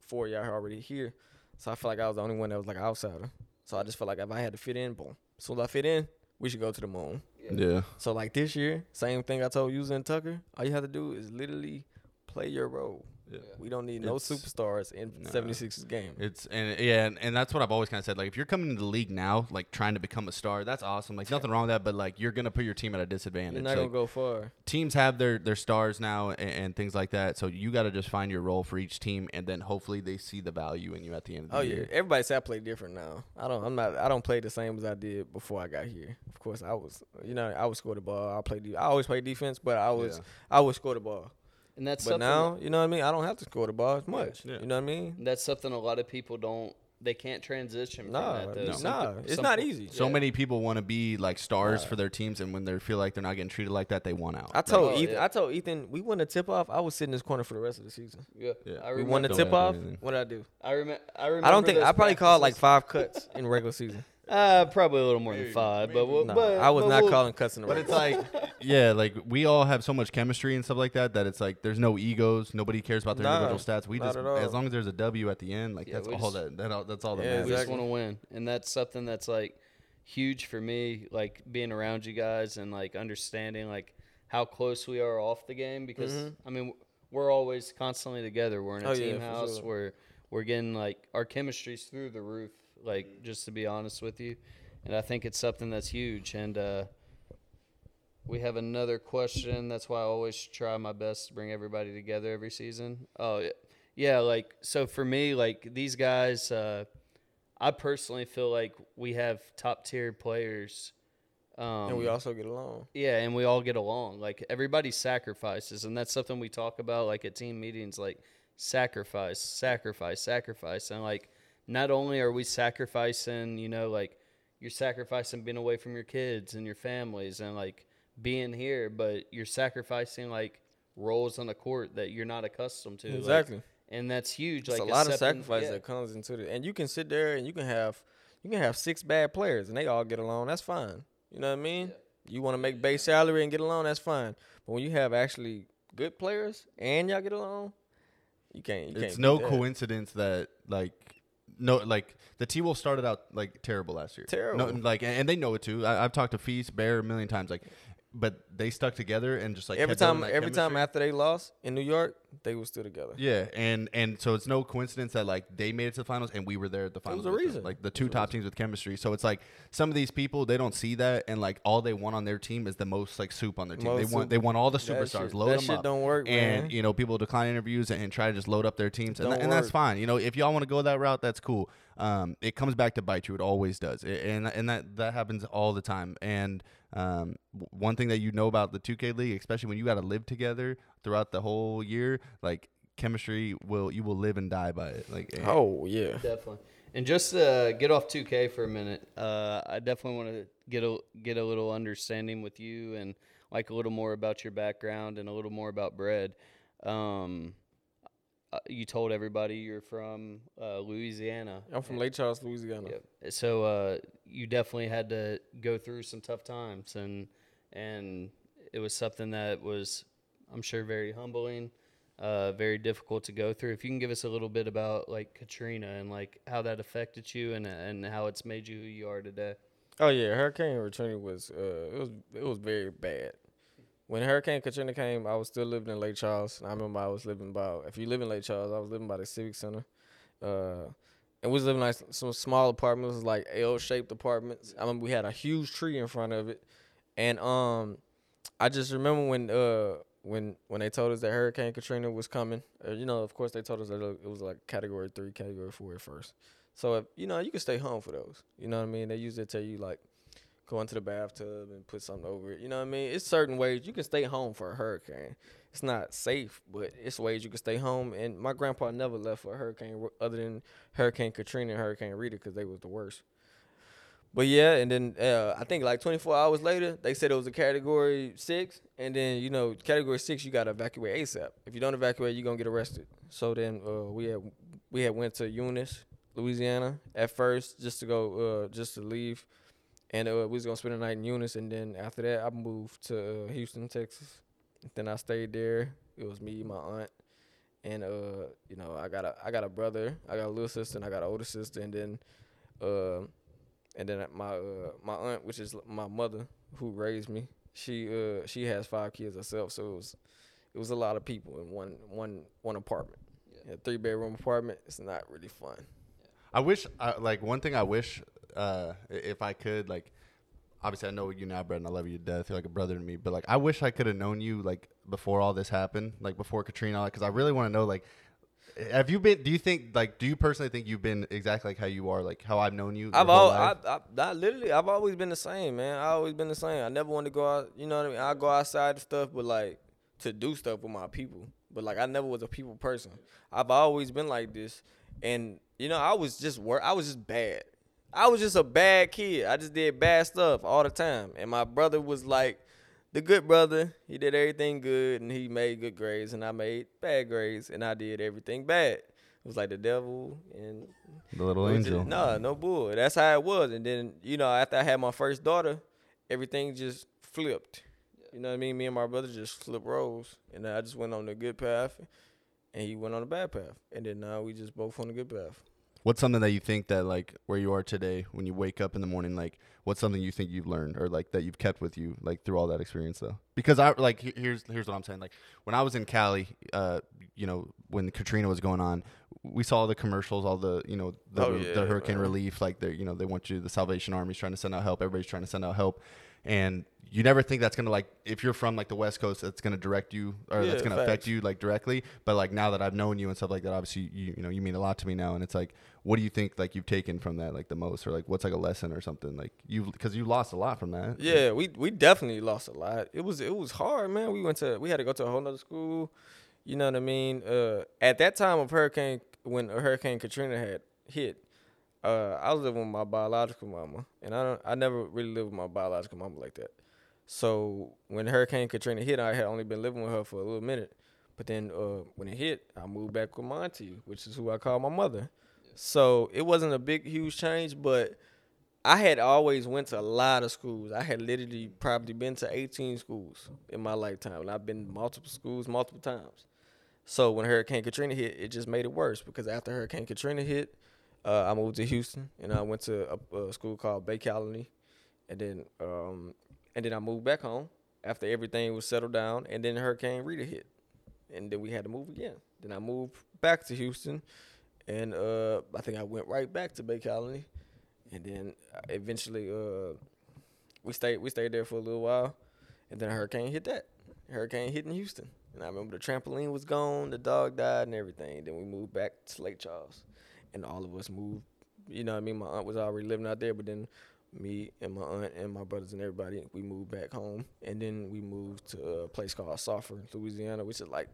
four y'all already here, so I felt like I was the only one that was like an outsider. So I just felt like if I had to fit in, boom. As soon as I fit in, we should go to the moon. Yeah. So like this year, same thing I told you and Tucker. All you have to do is literally play your role. Yeah. We don't need no It's- superstars in Nah. 76ers game. It's and yeah, and, and that's what I've always kind of said. Like, if you're coming into the league now, like trying to become a star, that's awesome. Like, nothing wrong with that. But like, you're gonna put your team at a disadvantage. You're not Like, gonna go far. teams have their their stars now and, and things like that. So you got to just find your role for each team, and then hopefully they see the value in you at the end of the Oh yeah, year. everybody say I play different now. I don't. I'm not. I don't play the same as I did before I got here. Of course, I was. You know, I would score the ball. I play. De- I always play defense, but I was. Yeah. I would score the ball. And that's But something now, you know what I mean. I don't have to score the ball as much. Yeah. You know what I mean? that's something a lot of people don't. They can't transition. From Nah, that, though. no. Some nah. It's some not easy. So Yeah. many people want to be like stars Nah. for their teams, and when they feel like they're not getting treated like that, they want out. I told Oh, Ethan. yeah. I told Ethan we won the tip off. I was sitting in this corner for the rest of the season. Yeah, Yeah. I We won the tip off. What did I do? I remember. I remember. I don't think I probably called like five cuts in regular season. Uh, probably a little more than five, but we'll, No, but I was but not we'll- calling cuts in the But it's like, yeah, like we all have so much chemistry and stuff like that that it's like there's no egos. Nobody cares about their Nah, individual stats. We not just, at all. as long as there's a W at the end, like Yeah, that's we all just- that, that all- that's all that Yeah, matters. We just Exactly. want to win, and that's something that's like huge for me. Like being around you guys and like understanding like how close we are off the game because Mhm. I mean we're always constantly together. We're in a Oh, yeah, team for house. sure. We're we're getting like our chemistry's through the roof. Like just to be honest with you, and I think it's something that's huge. And uh, we have another question. That's why I always try my best to bring everybody together every season. Oh yeah, yeah. Like so for me, like these guys. Uh, I personally feel like we have top tier players. Um, and we also get along. yeah, and we all get along. Like everybody sacrifices, and that's something we talk about like at team meetings. Like sacrifice, sacrifice, sacrifice, and like not only are we sacrificing, you know, like you're sacrificing being away from your kids and your families and like being here, but you're sacrificing like roles on the court that you're not accustomed to. like, Exactly. and that's huge. It's like a lot of sacrifice yeah. that comes into it, and you can sit there and you can have you can have six bad players and they all get along. That's fine. You know what I mean? You want to make base salary and get along. That's fine. But when you have actually good players and y'all get along, you can't. You it's can't no coincidence that like no like the T Wolves started out like terrible last year. Terrible. No, like and they know it too. I, I've talked to Feast Bear a million times. Like, but they stuck together and just like every time, every time after they lost in New York, they were still together. Yeah, and and so it's no coincidence that like they made it to the finals and we were there at the was finals. a with them. reason. Like the two top teams with chemistry. So it's like some of these people they don't see that and like all they want on their team is the most like soup on their team. they Most want soup. they want all the superstars. shit- load that them shit up. don't work, and man. you know people decline interviews and, and try to just load up their teams and, Don't and that's fine. You know if y'all want to go that route, that's cool. Um, it comes back to bite you. It always does, It- and and that that happens all the time. And um, w- one thing that you know about the 2K league, especially when you got to live together throughout the whole year, like chemistry will you will live and die by it. Like eh, Oh yeah. Definitely. And just to get off 2K for a minute, uh, I definitely want to get a get a little understanding with you and like a little more about your background and a little more about bread. Um, uh, you told everybody you're from uh, Louisiana. I'm from Lake Charles, Louisiana. Yep. So uh, you definitely had to go through some tough times, and and it was something that was, I'm sure, very humbling, uh, very difficult to go through. If you can give us a little bit about like Katrina and like how that affected you and and how it's made you who you are today. Oh yeah, Hurricane Katrina was uh it was it was very bad. When Hurricane Katrina came, I was still living in Lake Charles. I remember I was living by if you live in Lake Charles, I was living by the Civic Center. Uh and we was living like some small apartments, like L shaped apartments. I remember we had a huge tree in front of it. And um I just remember when uh when when they told us that Hurricane Katrina was coming, uh, you know, of course they told us that it was like category three, category four at first. So if you know, you can stay home for those. You know what I mean? They usually tell you like go into the bathtub and put something over it. You know what I mean? It's certain ways you can stay home for a hurricane. It's not safe, but it's ways you can stay home. And my grandpa never left for a hurricane other than Hurricane Katrina and Hurricane Rita because they was the worst. But yeah, and then uh, I think like 24 hours later, they said it was a category six, and then you know category six, you got to evacuate ASAP. If you don't evacuate, you're gonna get arrested. So then uh, we had we had went to Eunice, Louisiana at first, just to go, uh, just to leave, and uh, we was gonna spend the night in Eunice, and then after that, I moved to uh, Houston, Texas. Then I stayed there. It was me, my aunt, and uh, you know, I got a I got a brother, I got a little sister, and I got an older sister, and then. Uh, and then my uh, my aunt, which is my mother who raised me, she uh she has five kids herself, so it was it was a lot of people in one one one apartment. Yeah. A three bedroom apartment. It's not really fun. I wish, uh, like, one thing I wish, uh, if I could, like, obviously I know you now, Brett, and I love you to death. You're like a brother to me, but like, I wish I could have known you like before all this happened, like before Katrina, because I really want to know, like, have you been? Do you think like? Do you personally think you've been exactly like how you are, like how I've known you? I've all, I, I, I, literally, I've always been the same, man. I always been the same. I never wanted to go out. You know what I mean? I go outside and stuff, but like to do stuff with my people. But like I never was a people person. I've always been like this, and you know I was just work. I was just bad. I was just a bad kid. I just did bad stuff all the time, and my brother was like the good brother, he did everything good and he made good grades and I made bad grades and I did everything bad. It was like the devil and the little angel. No, nah, no bull. That's how it was. And then, you know, after I had my first daughter, everything just flipped. You know what I mean? Me and my brother just flipped roles. And I just went on the good path and he went on the bad path. And then now we just both on the good path. What's something that you think that like where you are today when you wake up in the morning like what's something you think you've learned or like that you've kept with you like through all that experience though? Because I like here's here's what I'm saying like when I was in Cali uh you know when Katrina was going on we saw all the commercials all the you know the, oh, yeah, the hurricane man. relief like they you know they want you the Salvation Army's trying to send out help everybody's trying to send out help and you never think that's gonna like if you're from like the West Coast, that's gonna direct you or yeah, that's gonna facts. affect you like directly. But like now that I've known you and stuff like that, obviously you you know you mean a lot to me now, and it's like, what do you think like you've taken from that like the most, or like what's like a lesson or something like you because you lost a lot from that. Yeah, we we definitely lost a lot. It was it was hard, man. We went to we had to go to a whole nother school. You know what I mean? Uh, at that time of hurricane when Hurricane Katrina had hit, uh, I was living with my biological mama, and I don't, I never really lived with my biological mama like that. So when Hurricane Katrina hit, I had only been living with her for a little minute. But then uh, when it hit, I moved back with my auntie, which is who I call my mother. So it wasn't a big, huge change, but I had always went to a lot of schools. I had literally probably been to 18 schools in my lifetime, and I've been multiple schools multiple times. So when Hurricane Katrina hit, it just made it worse because after Hurricane Katrina hit, uh, I moved to Houston and I went to a, a school called Bay Colony, and then um, and then I moved back home after everything was settled down, and then Hurricane Rita hit, and then we had to move again. Then I moved back to Houston, and uh, I think I went right back to Bay Colony, and then eventually uh, we stayed we stayed there for a little while, and then a hurricane hit that. Hurricane hit in Houston, and I remember the trampoline was gone, the dog died, and everything. Then we moved back to Lake Charles, and all of us moved. You know, what I mean, my aunt was already living out there, but then me and my aunt and my brothers and everybody, we moved back home, and then we moved to a place called Sulphur, Louisiana, which is like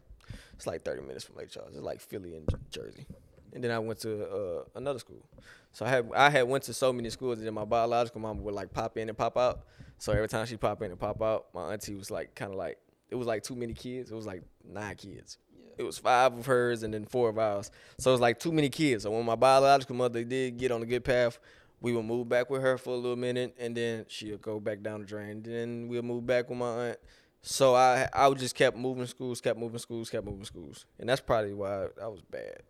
it's like 30 minutes from Lake Charles. It's like Philly and Jersey. And then I went to uh, another school. So I had I had went to so many schools that my biological mom would like pop in and pop out. So every time she pop in and pop out, my auntie was like kind of like it was like too many kids. It was like nine kids. it was five of hers and then four of ours. So it was like too many kids. So when my biological mother did get on a good path, we would move back with her for a little minute, and then she'll go back down the drain. Then we'll move back with my aunt. So I I just kept moving schools, kept moving schools, kept moving schools, and that's probably why I was bad.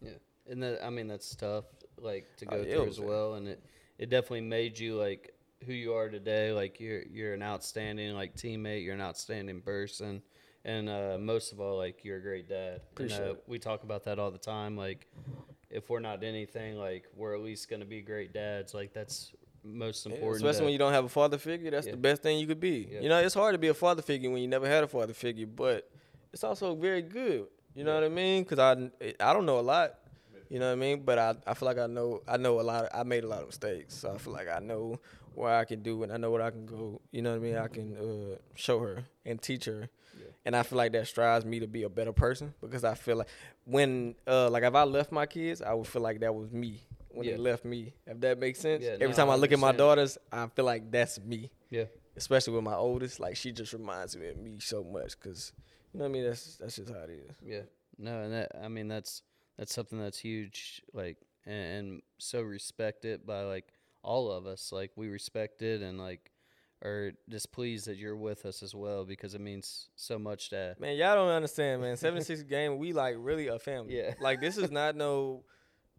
Yeah, and that I mean that's tough, like to Oh, go it through as well, and it it definitely made you like who you are today. Like you're you're an outstanding like teammate, you're an outstanding person, and uh, most of all, like you're a great dad. Appreciate and, uh. We talk about that all the time. Like if we're not anything, like we're at least gonna be great dads. Like that's most Yeah, important. especially to- when you don't have a father figure, that's Yeah. the best thing you could be. Yeah. You know, it's hard to be a father figure when you never had a father figure, but it's also very good. You know what I mean? Because I I don't know a lot. You know what I mean? But I, I feel like I know I know a lot. Of, I made a lot of mistakes, so I feel like I know where I can do and I know what I can go. You know what I mean? I can uh, show her and teach her, Yeah. And I feel like that strives me to be a better person because I feel like when uh, like if I left my kids, I would feel like that was me when Yeah. they left me. If that makes sense. Yeah, Every no, time I look at my daughters, I feel like that's me. yeah. Especially with my oldest, like she just reminds me of me so much because you know what I mean. That's that's just how it is. Yeah. No, and that I mean that's that's something that's huge, like and, and so respected by like all of us. Like we respect it and like are just pleased that you're with us as well because it means so much to Man, y'all don't understand, man. 76 game, we like really a family. Yeah. Like this is not no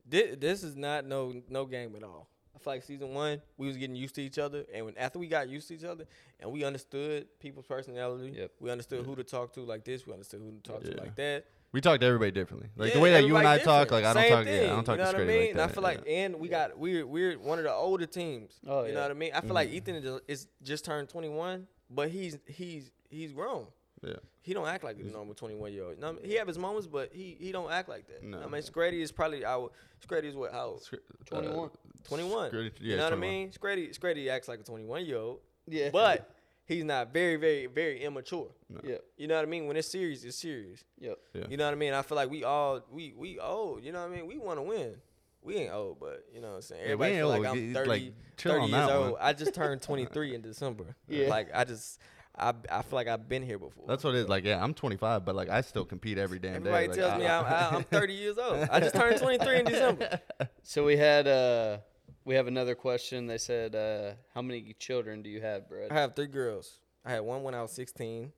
this, this is not no no game at all. I feel like season one, we was getting used to each other, and when after we got used to each other, and we understood people's personality, Yep. we understood who to talk to like this, we understood who to talk to like that. We talk to everybody differently. Like the way that you and I everybody talk, different. like I don't Same talk. Yeah, I don't talk you know to what I mean? like And that. I feel like, yeah. and we got we're we're one of the older teams. Oh, you know what I mean? I feel like mm-hmm. Ethan is, is just turned 21, but he's he's he's grown. yeah. He don't act like a normal 21 year old. No, he have his moments, but he he don't act like that. No. I mean, Scrady is probably our Scrady is what how old? Scr- uh, 21. 21. Scrady- yeah, you know what I mean? Scrady Scrady acts like a 21 year old, Yeah. but he's not very very very immature. Yep. You know what I mean? When it's serious, it's serious. Yep. Yeah. You know what I mean? I feel like we all we we old. You know what I mean? We want to win. We ain't old, but you know what I'm saying. Yeah, we Everybody ain't feel like old. I'm 30, like, 30 on years old. one. I just turned 23 in December. Yeah. Like I just I I feel like I've been here before. That's what it is. Like, yeah, I'm 25, but like I still compete every damn day. Everybody tells I- me I'm, I'm 30 years old. I just turned 23 in December. So we had uh we have another question. They said, uh, how many children do you have, Brett? I have three girls. I had one when I was 16,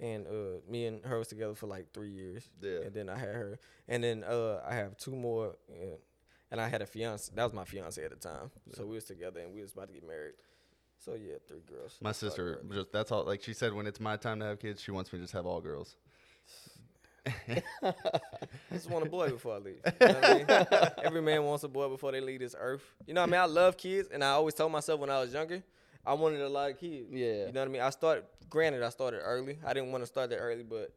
and uh, me and her was together for like three years. Yeah. And then I had her, and then uh, I have two more, uh, and I had a fiance. That was my fiance at the time. So we was together, and we was about to get married. So yeah, three girls. My That's all I sister, just that's all. Like she said, when it's my time to have kids, she wants me to just have all girls. I just want a boy before I leave. You know what I mean? Every man wants a boy before they leave this earth. You know what I mean? I love kids, and I always told myself when I was younger, I wanted a lot of kids. Yeah. You know what I mean? I started. Granted, I started early. I didn't want to start that early, but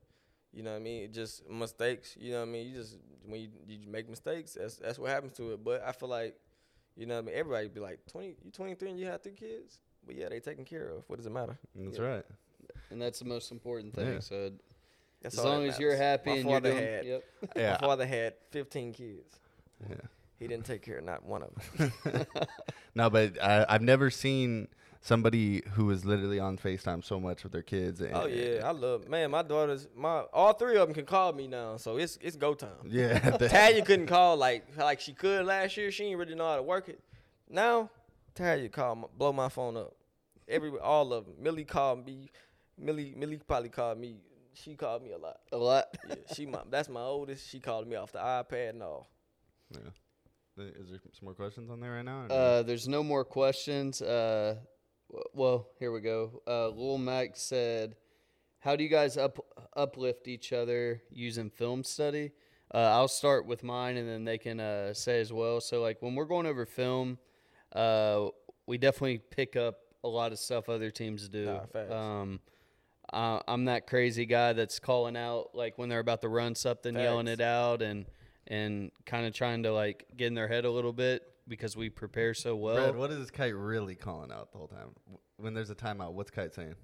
you know what I mean. It just mistakes. You know what I mean? You just when you, you make mistakes, that's that's what happens to it. But I feel like, you know what I mean. Everybody be like, twenty, you twenty three and you have three kids. But yeah, they taken care of. What does it matter? That's Yeah. right. And that's the most important thing. Yeah. So That's as long as you're happy My and you're father doing, had, yep. Yeah. my father had fifteen kids. yeah. He didn't take care of not one of them. No, but I, I've never seen somebody who is literally on Facetime so much with their kids. and- Oh yeah, I love man. My daughters, my all three of them can call me now, so it's it's go time. yeah. that- Talia couldn't call like like she could last year. She didn't really know how to work it. Now Talia call blow my phone up. Every all of them. Millie called me. Millie Millie probably called me. She called me a lot. A lot. Yeah, she my that's my oldest. She called me off the iPad and all. yeah. Is there some more questions on there right now? Uh, there's no more questions. Uh, well, here we go. Uh, Lil Mac said, "How do you guys up uplift each other using film study?" Uh, I'll start with mine, and then they can uh, say as well. So, like when we're going over film, uh, we definitely pick up a lot of stuff other teams do. Nah, facts. um, uh, I'm that crazy guy that's calling out like when they're about to run something, yelling it out, and and kind of trying to like get in their head a little bit because we prepare so well. Brad, what is this Kite really calling out the whole time? When there's a timeout, what's Kite saying?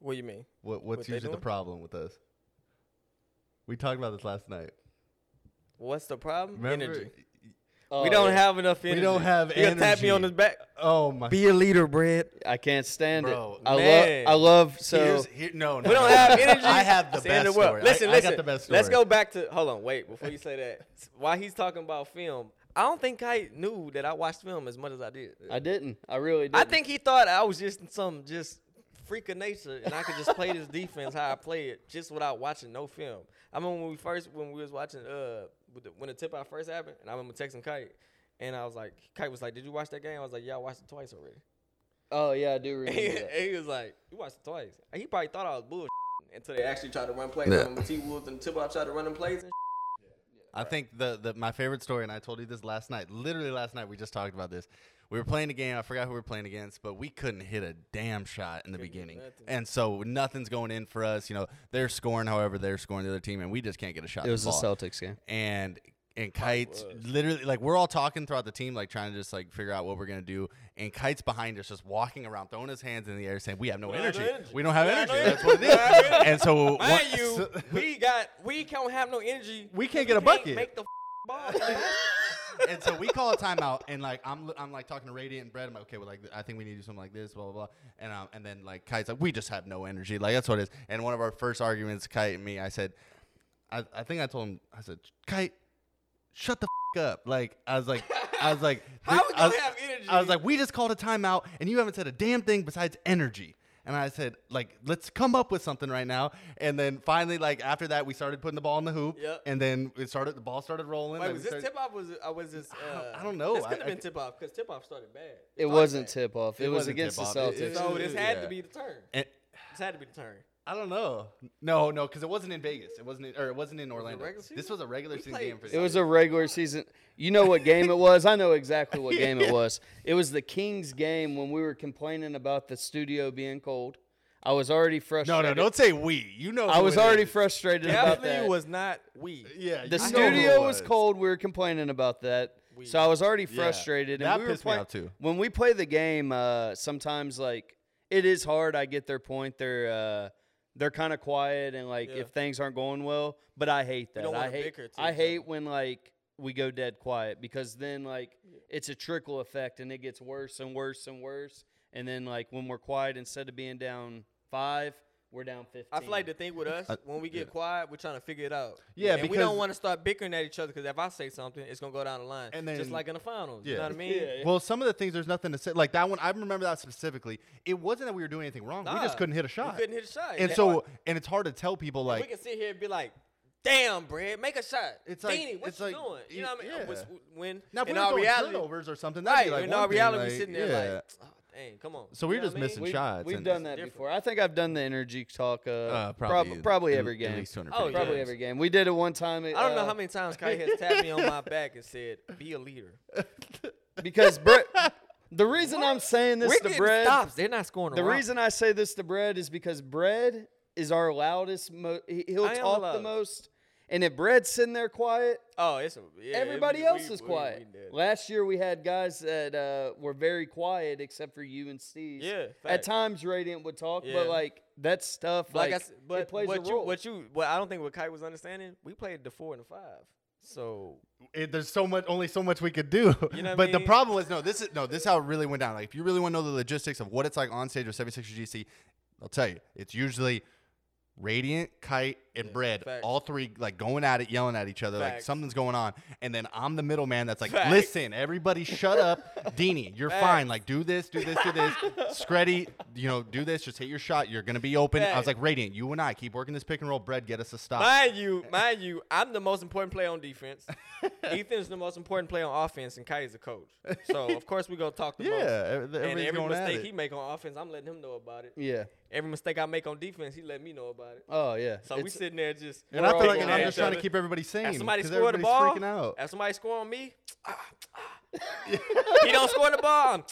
What do you mean? What What's What usually the problem with us? We talked about this last night. What's the problem? Remember? Energy. Oh, we don't yeah. have enough energy. We don't have He gonna tap me on the back. Oh my. Be a leader, Brad. I can't stand Bro, it. I love. man. I love. So here, no, no, We don't have energy. I have the best the story. Listen, I, listen. I got the best story. Let's go back to. Hold on, wait. Before you say that, while he's talking about film, I don't think I knew that I watched film as much as I did. I didn't. I really didn't. I think he thought I was just some just freak of nature, and I could just play this defense how I play it, just without watching no film. I remember when we first when we was watching uh with the, when the tip out first happened, and I remember texting Kite, and I was like, Kite was like, "Did you watch that game?" I was like, "Yeah, I watched it twice already." Oh yeah, I do remember he, that. and he was like, "You watched it twice." And he probably thought I was bullshit until they actually tried to run plays. Yeah. When T Wolves and tip out tried to run them plays. And I think the, the my favorite story, and I told you this last night. Literally last night, we just talked about this. We were playing a game. I forgot who we were playing against, but we couldn't hit a damn shot in the beginning, and so nothing's going in for us. You know, they're scoring, however, they're scoring the other team, and we just can't get a shot. It was the the ball. Celtics game. and and kites literally like we're all talking throughout the team like trying to just like figure out what we're gonna do and kites behind us just walking around throwing his hands in the air saying we have no We don't have energy. no energy. we don't have We energy no that's what it energy. We don't have is energy. and so Mind what- you, so- we got we can't have no energy. We can't because get a we bucket. Make the ball. And so we call a timeout, and like I'm, I'm like talking to Radiant and Brett. I'm like, okay, well, like I think we need to do something like this, blah blah blah. And um, and then like Kite's like, we just have no energy. Like that's what it is. And one of our first arguments, Kite and me, I said, I, I think I told him, I said, Kite, shut the f- up. Like I was like, I was like, I was- have energy? I was like, we just called a timeout, and you haven't said a damn thing besides energy. And I said, like, let's come up with something right now. And then finally, like after that, we started putting the ball in the hoop. Yep. And then it started. The ball started rolling. Wait, was we this started- tip off? Was it, uh, was this? I Uh, don't- I don't know. This could have been tip off because tip off started bad. It started wasn't bad. tip off. It, It was against the tip-off. It- Celtics. it- So this had yeah. to be the turn. And- This had to be the turn. I don't know. No, no, because it wasn't in Vegas. It wasn't, in, or it wasn't in Orlando. regular This was a regular We season played- game for. It was a regular season. You know what game it was? I know exactly what game it was. It was the Kings game when we were complaining about the studio being cold. I was already frustrated. no, no, don't say we. You know, I was already is. frustrated about Definitely that. was not we. Yeah, the you know who it studio was cold. We were complaining about that. We- So I was already Yeah. frustrated. That and we were pissed me play- off, too. When we play the game, uh, sometimes like it is hard. I get their point. They're uh, they're kind of quiet and like Yeah. if things aren't going well. But I hate that. I hate. bicker to I hate when like we go dead quiet because then like it's a trickle effect and it gets worse and worse and worse. And then like when we're quiet, instead of being down five, we're down fifteen. I feel like the thing with us, when we get yeah. quiet, we're trying to figure it out. Yeah, and we don't want to start bickering at each other because if I say something, it's gonna go down the line. And then, just like in the finals, you know Yeah. what I mean? Yeah. Well, some of the things there's nothing to say. Like that one, I remember that specifically. It wasn't that we were doing anything wrong. we just couldn't hit a We shot. couldn't hit a shot. and Yeah. so, and it's hard to tell people like we can sit here and be like, "Damn, Brad, make a shot." It's like- Deanie, what it's you like- doing? You know what I mean? yeah. When now if in we were our throwing reality, turnovers or something, that'd right? be like in one our thing, reality, we like, sitting there yeah. like, oh, "Dang, come on." So we're know just I mean? missing We've, shots. we've and done that different. before. I think I've done the energy talk. Uh, Uh, prob- probably, probably at- every at game. least 200 Oh. Probably yeah. every game. We did it one time. I don't know uh, how many times Kite has tapped me on my back and said, "Be a leader." because Brett. The reason I'm saying this We're to getting Brad, stops. They're not scoring. the reason I say this to Brad is because Brad is our loudest. Mo- he- he'll I talk the loudest. most, and if Brad's sitting there quiet, Oh, it's a, yeah, everybody we- else we- is quiet. we did. Last year we had guys that uh, were very quiet, except for you and Steez. Yeah, At times, Radiant would talk, Yeah. but like that stuff, like, like, I said, but it plays what a you, role. what you, what I don't think what Kite was understanding. We played the four and the five, so it, there's so much, only so much we could do. You know what I but the problem was no. This is no. This is how it really went down. Like if you really want to know the logistics of what it's like on stage with 76 GC, I'll tell you. It's usually Radiant, Kite, and Yeah, Bread, facts. all three like going at it, yelling at each other, like something's going on. And then I'm the middleman that's like, Facts. listen, everybody, shut up, Deanie, you're Facts. fine. Like do this, do this, do this. Screddy, you know, do this. Just hit your shot. You're gonna be open. I was like, Radiant, you and I keep working this pick and roll. Bread, get us a stop. mind you, mind you, I'm the most important player on defense. Ethan's the most important player on offense, and Kite is the coach. So of course we're gonna talk the yeah, most. And every mistake he make on offense, I'm letting him know about it. yeah. Every mistake I make on defense, he let me know about it. Oh yeah. So we It's- sitting there just. And I feel like I'm just each trying to keep everybody sane. If somebody 'cause score the everybody's ball, freaking out. if somebody score on me, he don't score the ball.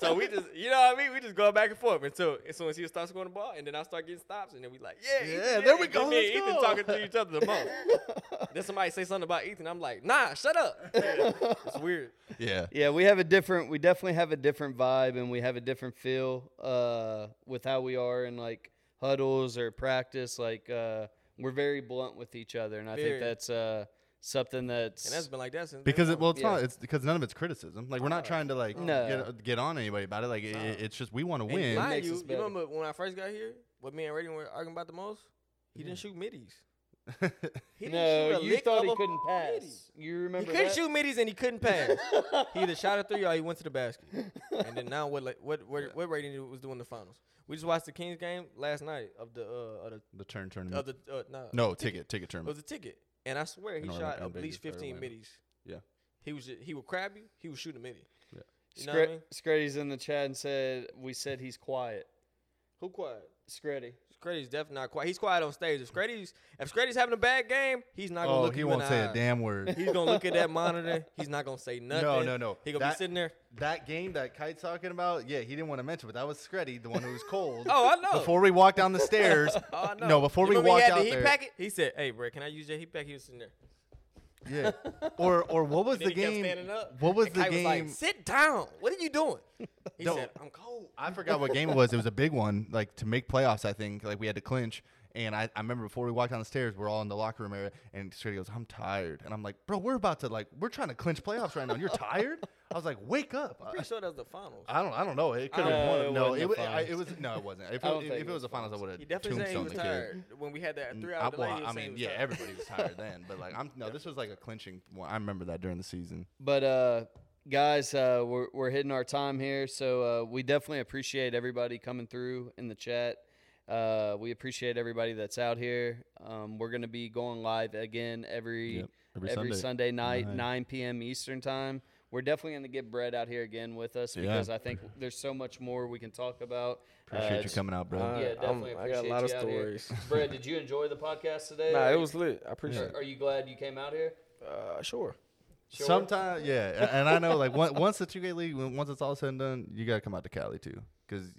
So we just, you know what I mean? We just go back and forth until as soon as he starts scoring the ball, and then I start getting stops, and then we like, yeah, Yeah, Ethan, there we go, Me and Ethan go. talking to each other the most. then somebody say something about Ethan, I'm like, nah, shut up. It's weird. Yeah. Yeah, we have a different. We definitely have a different vibe, and we have a different feel uh, with how we are and like huddles or practice. Like uh, we're very blunt with each other, and I Very. think that's uh, something that's, and that's been like that since because day it, well, one. it's Yeah. not. It's because none of it's criticism. Like we're not trying to like No. get, get on anybody about it. Like it, it's just we want to And win. mind Makes you, us you better. remember when I first got here, what me and Raiden were arguing about the most? He didn't shoot middies. He didn't no, shoot a you thought he couldn't middy. pass. You remember He couldn't that? shoot middies and he couldn't pass. he either shot a three or he went to the basket. and then now what? Like, what? What, what Raiden was doing the finals? We just watched the Kings game last night of the uh of the the turn of tournament. the uh, no no ticket ticket It tournament. was a ticket, and I swear he In shot at least 15 Orlando. middies. Yeah. He was he would crab you. He was shooting a middy. Yeah. You know what I mean? Screddy's in the chat and said we said he's quiet. Who quiet? Screddy. Screddy's definitely not quiet. He's quiet on stage. If Screddy's if Screddy's having a bad game, he's not gonna look. Oh, look he won't say the a damn word. He's gonna look at that monitor. He's not gonna say nothing. no, no. No. He gonna That- be sitting there. That game that Kite's talking about, yeah, he didn't want to mention, but that was Screddy, the one who was cold. Oh, I know. Before we walked down the stairs. Oh, I know. No, before You we walked out the heat there. packet. He said, "Hey, bro, can I use your heat pack?" He was sitting there. Yeah. Or or what was the game? up. What was And the Kite game? like, "Sit down. What are you doing?" He No. said, "I'm cold." I forgot what game it was. It was a big one, like to make playoffs. I think like we had to clinch. And I, I remember before we walked down the stairs, we're all in the locker room area, and Screddy goes, "I'm tired," and I'm like, "Bro, we're about to like, we're trying to clinch playoffs right now. and You're tired?" I was like, "Wake up!" I, Pretty sure that was the finals. I don't, I don't know. It could have it won. No, wasn't it, was, I, it was no, it wasn't. If, it, think if it it was was the finals, I would have He definitely said he was the kid. tired when we had that three I, hour delay. well, he I mean, yeah, tired. everybody was tired then, but like, I'm no, this was like a clinching. One. I remember that during the season. But uh, guys, uh, we're we're hitting our time here, so uh, we definitely appreciate everybody coming through in the chat. Uh, we appreciate everybody that's out here. Um, we're gonna be going live again every Yep, every every, Sunday. Sunday, night, Night. 9 p.m. Eastern time. We're definitely gonna get Brett out here again with us Yeah. because I think there's so much more we can talk about. Appreciate Uh, you coming out, bro. Uh, Yeah, I'm- definitely I got a appreciate lot of you out here. stories. Brett, did you enjoy the podcast today? Nah, it was lit. I appreciate Are, are you glad you came out here? Uh, sure. Sure. Sometimes, yeah, and I know like once once the 2K league, once it's all said and done, you gotta come out to Cali too, because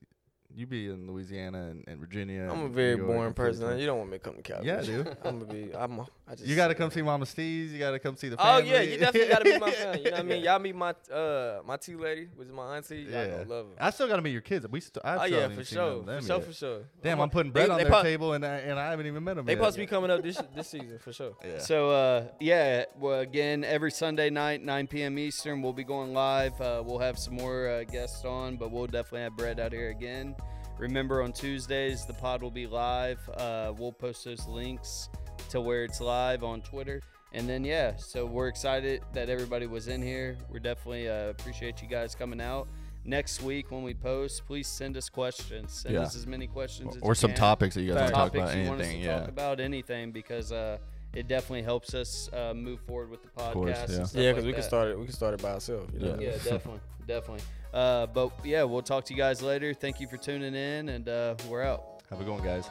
you be in Louisiana and, and Virginia. I'm a very New boring person. You don't want me to come to Cali. Yeah, dude. I'm gonna be. I'm. A, I just. You gotta come see Mama Steez's. You gotta come see the Oh yeah, you definitely gotta meet my family. You know what I mean? Y'all meet my uh my tea lady, which is my auntie. Y'all Yeah, gonna love her. I still gotta meet your kids. We still, I Oh yeah, for even seen none sure, for sure, yet. for sure. Damn, I'm putting bread they- on they their prob- table and I, and I haven't even met them. They yet. supposed to be coming up this this season for sure. Yeah. So uh, yeah, well, again, every Sunday night, 9 p.m. Eastern, we'll be going live. Uh, we'll have some more uh, guests on, but we'll definitely have Brett out here again. Remember, on Tuesdays, the pod will be live. Uh, we'll post those links to where it's live on Twitter. And then yeah, so we're excited that everybody was in here. We're definitely uh, appreciate you guys coming out. Next week when we post, please send us questions. Send Yeah. us as many questions as or you some can topics that you guys want to talk about. you want us Anything, yeah. talk about anything because uh, it definitely helps us uh, move forward with the podcast. course, and yeah. stuff Yeah, like because we can start it. We can start it by ourselves. You know? Yeah. Yeah, definitely, definitely. Uh, but yeah, we'll talk to you guys later. Thank you for tuning in, and uh, we're out. Have a good one, guys.